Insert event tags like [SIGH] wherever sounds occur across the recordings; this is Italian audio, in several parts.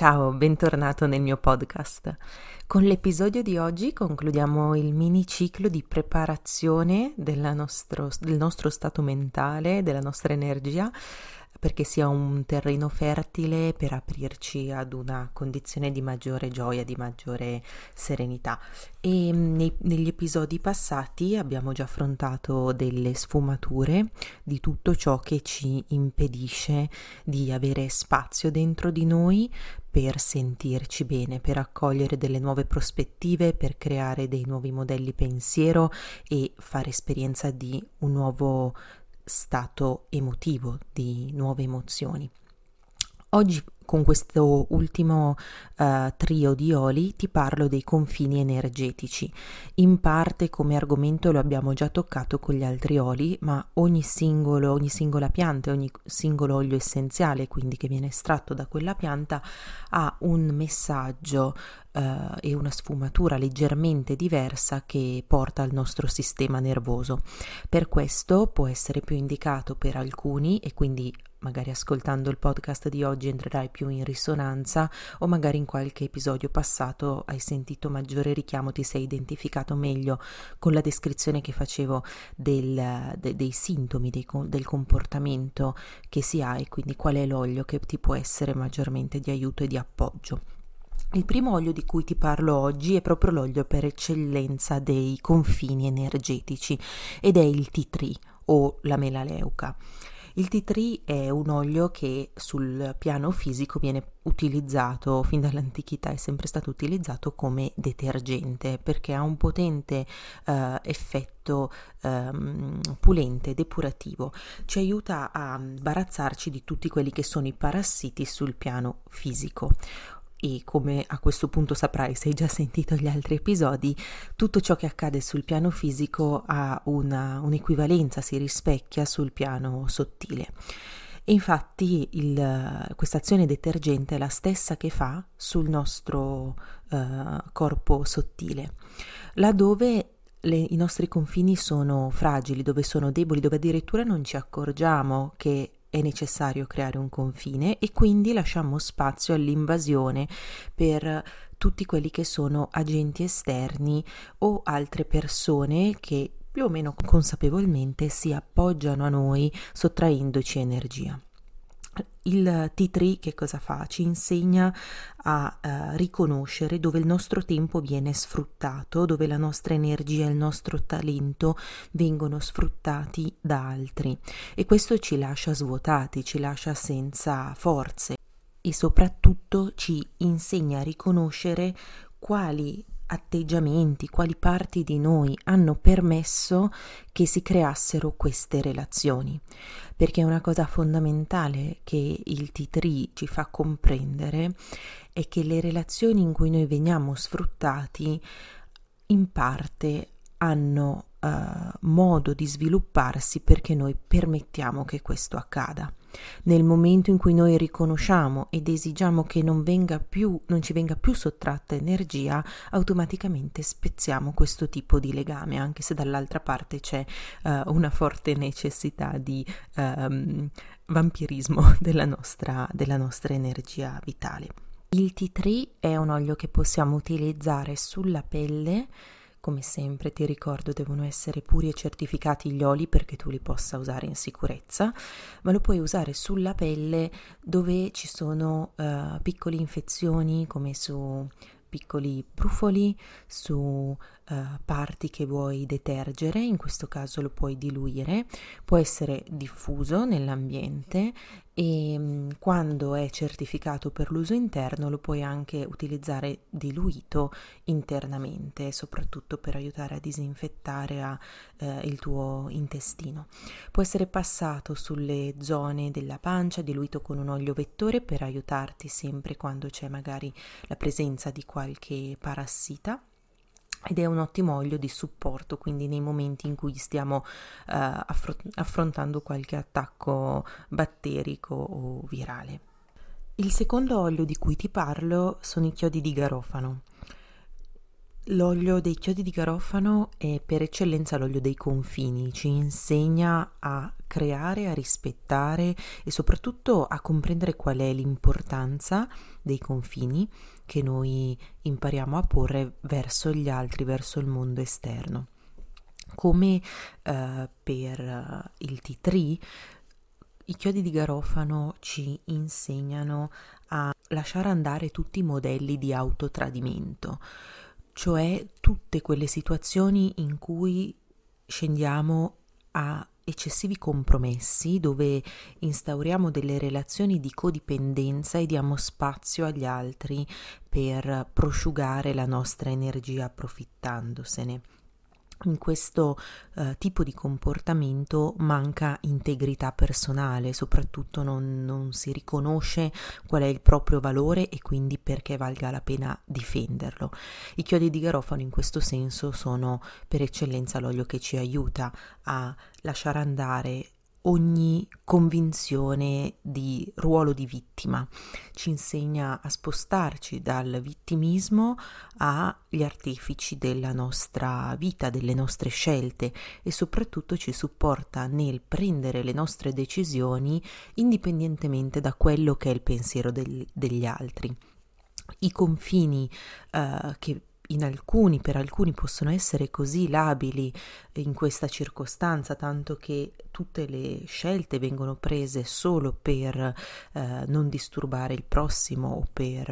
Ciao, bentornato nel mio podcast. Con l'episodio di oggi concludiamo il mini ciclo di preparazione nostro, del nostro stato mentale, della nostra energia perché sia un terreno fertile per aprirci ad una condizione di maggiore gioia, di maggiore serenità. E mm, nei, negli episodi passati abbiamo già affrontato delle sfumature di tutto ciò che ci impedisce di avere spazio dentro di noi per sentirci bene, per accogliere delle nuove prospettive, per creare dei nuovi modelli pensiero e fare esperienza di un nuovo stato emotivo, di nuove emozioni. Oggi con questo ultimo uh, trio di oli ti parlo dei confini energetici. In parte come argomento lo abbiamo già toccato con gli altri oli, ma ogni, singolo, ogni singola pianta, ogni singolo olio essenziale, quindi che viene estratto da quella pianta, ha un messaggio uh, e una sfumatura leggermente diversa che porta al nostro sistema nervoso. Per questo può essere più indicato per alcuni e quindi magari ascoltando il podcast di oggi entrerai più in risonanza o magari in qualche episodio passato hai sentito maggiore richiamo, ti sei identificato meglio con la descrizione che facevo del, de, dei sintomi dei, del comportamento che si ha e quindi qual è l'olio che ti può essere maggiormente di aiuto e di appoggio. Il primo olio di cui ti parlo oggi è proprio l'olio per eccellenza dei confini energetici ed è il tea tree o la melaleuca. Il tea tree è un olio che sul piano fisico viene utilizzato fin dall'antichità, è sempre stato utilizzato come detergente perché ha un potente uh, effetto um, pulente, depurativo, ci aiuta a barazzarci di tutti quelli che sono i parassiti sul piano fisico e come a questo punto saprai se hai già sentito gli altri episodi, tutto ciò che accade sul piano fisico ha una, un'equivalenza, si rispecchia sul piano sottile. E infatti questa azione detergente è la stessa che fa sul nostro uh, corpo sottile, laddove le, i nostri confini sono fragili, dove sono deboli, dove addirittura non ci accorgiamo che è necessario creare un confine e quindi lasciamo spazio all'invasione per tutti quelli che sono agenti esterni o altre persone che più o meno consapevolmente si appoggiano a noi sottraendoci energia. Il T3 che cosa fa? Ci insegna a uh, riconoscere dove il nostro tempo viene sfruttato, dove la nostra energia e il nostro talento vengono sfruttati da altri e questo ci lascia svuotati, ci lascia senza forze e soprattutto ci insegna a riconoscere quali atteggiamenti, quali parti di noi hanno permesso che si creassero queste relazioni. Perché una cosa fondamentale che il T3 ci fa comprendere è che le relazioni in cui noi veniamo sfruttati in parte hanno uh, modo di svilupparsi perché noi permettiamo che questo accada. Nel momento in cui noi riconosciamo ed esigiamo che non, più, non ci venga più sottratta energia, automaticamente spezziamo questo tipo di legame, anche se dall'altra parte c'è uh, una forte necessità di um, vampirismo [LAUGHS] della nostra, della nostra energia vitale. Il T3 è un olio che possiamo utilizzare sulla pelle come sempre ti ricordo devono essere puri e certificati gli oli perché tu li possa usare in sicurezza, ma lo puoi usare sulla pelle dove ci sono uh, piccole infezioni come su piccoli brufoli, su uh, parti che vuoi detergere, in questo caso lo puoi diluire, può essere diffuso nell'ambiente e mm, quando è certificato per l'uso interno lo puoi anche utilizzare diluito internamente, soprattutto per aiutare a disinfettare a, eh, il tuo intestino. Può essere passato sulle zone della pancia, diluito con un olio vettore per aiutarti sempre quando c'è magari la presenza di qualche parassita ed è un ottimo olio di supporto, quindi nei momenti in cui stiamo affro- affrontando qualche attacco batterico o virale. Il secondo olio di cui ti parlo sono i chiodi di garofano. L'olio dei chiodi di garofano è per eccellenza l'olio dei confini, ci insegna a creare, a rispettare e soprattutto a comprendere qual è l'importanza dei confini che noi impariamo a porre verso gli altri, verso il mondo esterno. Come eh, per uh, il tea tree, i chiodi di garofano ci insegnano a lasciare andare tutti i modelli di autotradimento cioè tutte quelle situazioni in cui scendiamo a eccessivi compromessi dove instauriamo delle relazioni di codipendenza e diamo spazio agli altri per prosciugare la nostra energia approfittandosene in questo uh, tipo di comportamento manca integrità personale, soprattutto non, non, si riconosce qual è il proprio valore e quindi perché valga la pena difenderlo. I chiodi di garofano in questo senso sono per eccellenza l'olio che ci aiuta a lasciare andare ogni convinzione di ruolo di vittima, ci insegna a spostarci dal vittimismo agli artefici della nostra vita, delle nostre scelte e soprattutto ci supporta nel prendere le nostre decisioni indipendentemente da quello che è il pensiero del, degli altri. I confini uh, che in alcuni, per alcuni possono essere così labili in questa circostanza, tanto che tutte le scelte vengono prese solo per eh, non disturbare il prossimo o per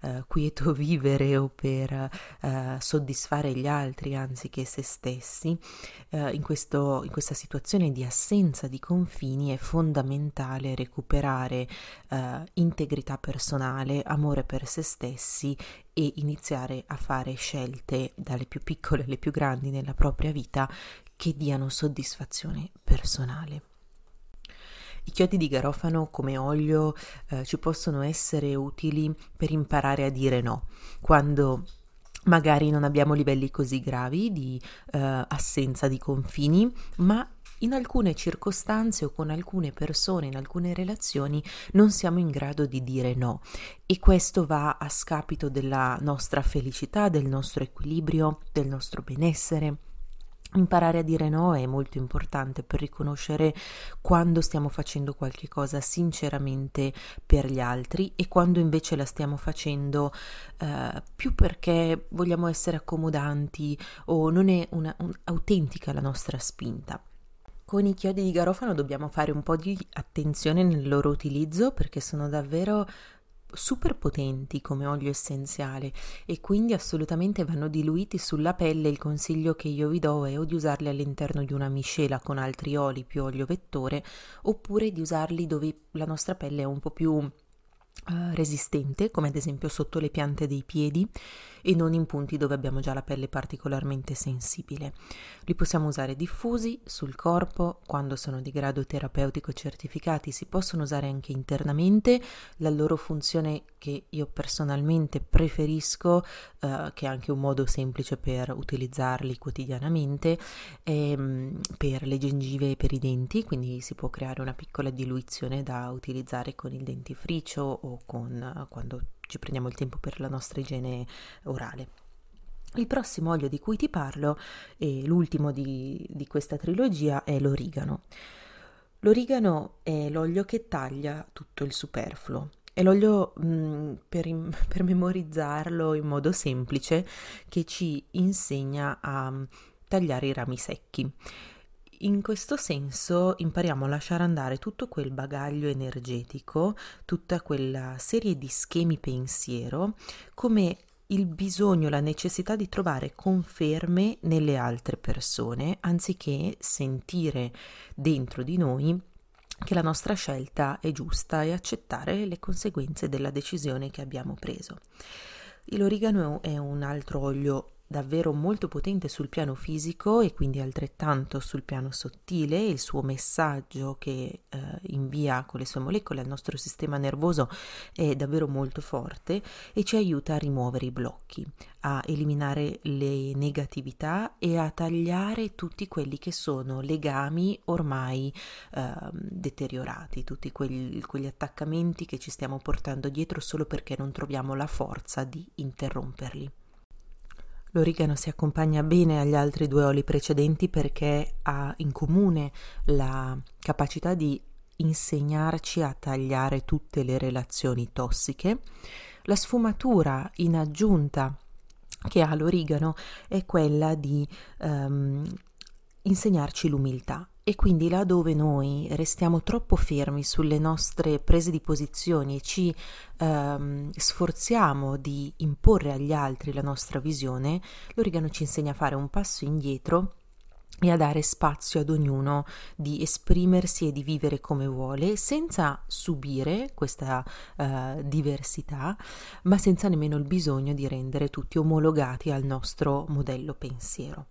eh, quieto [LAUGHS] vivere o per eh, soddisfare gli altri anziché se stessi, eh, in, questo, in, questa situazione di assenza di confini è fondamentale recuperare eh, integrità personale, amore per se stessi e iniziare a fare scelte dalle più piccole alle più grandi nella propria vita che diano soddisfazione personale. I chiodi di garofano come olio eh, ci possono essere utili per imparare a dire no, quando magari non abbiamo livelli così gravi di eh, assenza di confini, ma in alcune circostanze o con alcune persone, in alcune relazioni, non siamo in grado di dire no e questo va a scapito della nostra felicità, del nostro equilibrio, del nostro benessere. Imparare a dire no è molto importante per riconoscere quando stiamo facendo qualche cosa sinceramente per gli altri e quando invece la stiamo facendo eh, più perché vogliamo essere accomodanti o non è una, un, autentica la nostra spinta. Con i chiodi di garofano dobbiamo fare un po' di attenzione nel loro utilizzo perché sono davvero super potenti come olio essenziale e quindi assolutamente vanno diluiti sulla pelle. Il consiglio che io vi do è o di usarli all'interno di una miscela con altri oli più olio vettore oppure di usarli dove la nostra pelle è un po' più Uh, resistente, come ad esempio sotto le piante dei piedi e non in punti dove abbiamo già la pelle particolarmente sensibile. Li possiamo usare diffusi sul corpo, quando sono di grado terapeutico certificati si possono usare anche internamente, la loro funzione che io personalmente preferisco, uh, che è anche un modo semplice per utilizzarli quotidianamente, è um, per le gengive e per i denti, quindi si può creare una piccola diluizione da utilizzare con il dentifricio o con, quando ci prendiamo il tempo per la nostra igiene orale. Il prossimo olio di cui ti parlo, e l'ultimo di, di questa trilogia, è l'origano. L'origano è l'olio che taglia tutto il superfluo. È l'olio, mh, mm, per, [LAUGHS] per, memorizzarlo in modo semplice, che ci insegna a tagliare i rami secchi. In questo senso impariamo a lasciare andare tutto quel bagaglio energetico, tutta quella serie di schemi pensiero, come il bisogno, la necessità di trovare conferme nelle altre persone, anziché sentire dentro di noi che la nostra scelta è giusta e accettare le conseguenze della decisione che abbiamo preso. L'origano è un altro olio davvero molto potente sul piano fisico e quindi altrettanto sul piano sottile, il suo messaggio che eh, invia con le sue molecole al nostro sistema nervoso è davvero molto forte e ci aiuta a rimuovere i blocchi, a eliminare le negatività e a tagliare tutti quelli che sono legami ormai eh, deteriorati, tutti quegli, quegli attaccamenti che ci stiamo portando dietro solo perché non troviamo la forza di interromperli. L'origano si accompagna bene agli altri due oli precedenti perché ha in comune la capacità di insegnarci a tagliare tutte le relazioni tossiche. La sfumatura in aggiunta che ha l'origano è quella di um, insegnarci l'umiltà. E quindi là dove noi restiamo troppo fermi sulle nostre prese di posizione e ci ehm, sforziamo di imporre agli altri la nostra visione, l'origano ci insegna a fare un passo indietro e a dare spazio ad ognuno di esprimersi e di vivere come vuole senza subire questa uh, diversità, ma senza nemmeno il bisogno di rendere tutti omologati al nostro modello pensiero.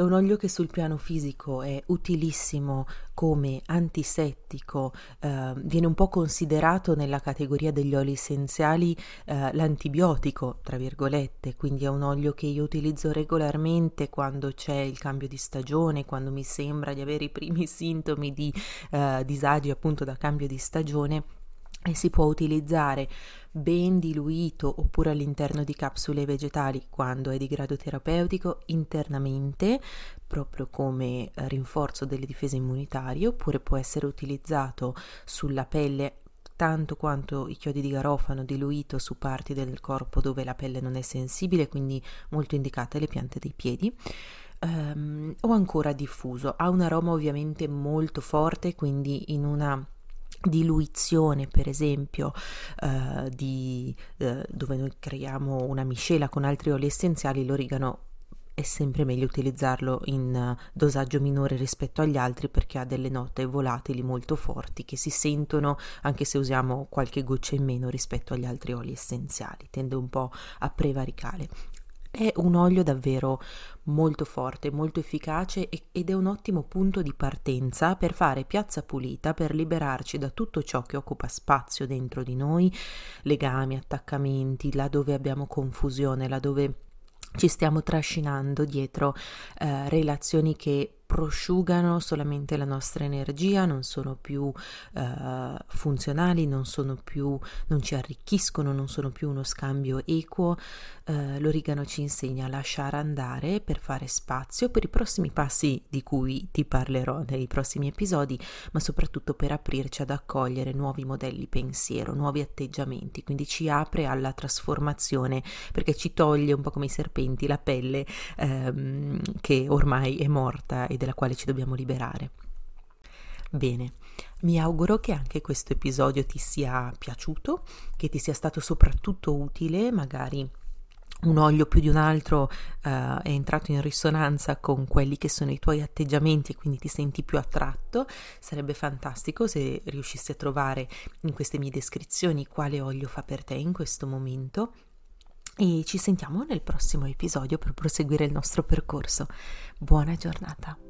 È un olio che sul piano fisico è utilissimo come antisettico, eh, viene un po' considerato nella categoria degli oli essenziali eh, l'antibiotico, tra virgolette, quindi è un olio che io utilizzo regolarmente quando c'è il cambio di stagione, quando mi sembra di avere i primi [LAUGHS] sintomi di eh, disagi appunto da cambio di stagione e si può utilizzare ben diluito oppure all'interno di capsule vegetali quando è di grado terapeutico internamente proprio come rinforzo delle difese immunitarie oppure può essere utilizzato sulla pelle tanto quanto i chiodi di garofano diluito su parti del corpo dove la pelle non è sensibile quindi molto indicate le piante dei piedi um, o ancora diffuso. Ha un aroma ovviamente molto forte quindi in una diluizione per esempio eh, di, eh, dove noi creiamo una miscela con altri oli essenziali l'origano è sempre meglio utilizzarlo in dosaggio minore rispetto agli altri perché ha delle note volatili molto forti che si sentono anche se usiamo qualche goccia in meno rispetto agli altri oli essenziali, tende un po' a prevaricare. È un olio davvero molto forte, molto efficace ed è un ottimo punto di partenza per fare piazza pulita, per liberarci da tutto ciò che occupa spazio dentro di noi, legami, attaccamenti, là dove abbiamo confusione, là dove ci stiamo trascinando dietro eh, relazioni che prosciugano solamente la nostra energia, non sono più eh, funzionali, non sono più, non ci arricchiscono, non sono più uno scambio equo. Eh, l'origano ci insegna a lasciare andare per fare spazio per i prossimi passi di cui ti parlerò nei prossimi episodi, ma soprattutto per aprirci ad accogliere nuovi modelli pensiero, nuovi atteggiamenti, quindi ci apre alla trasformazione perché ci toglie un po' come i serpenti la pelle ehm, che ormai è morta e della quale ci dobbiamo liberare. Bene, mi auguro che anche questo episodio ti sia piaciuto, che ti sia stato soprattutto utile, magari un olio più di un altro uh, è entrato in risonanza con quelli che sono i tuoi atteggiamenti e quindi ti senti più attratto, sarebbe fantastico se riuscissi a trovare in queste mie descrizioni quale olio fa per te in questo momento e ci sentiamo nel prossimo episodio per proseguire il nostro percorso. Buona giornata.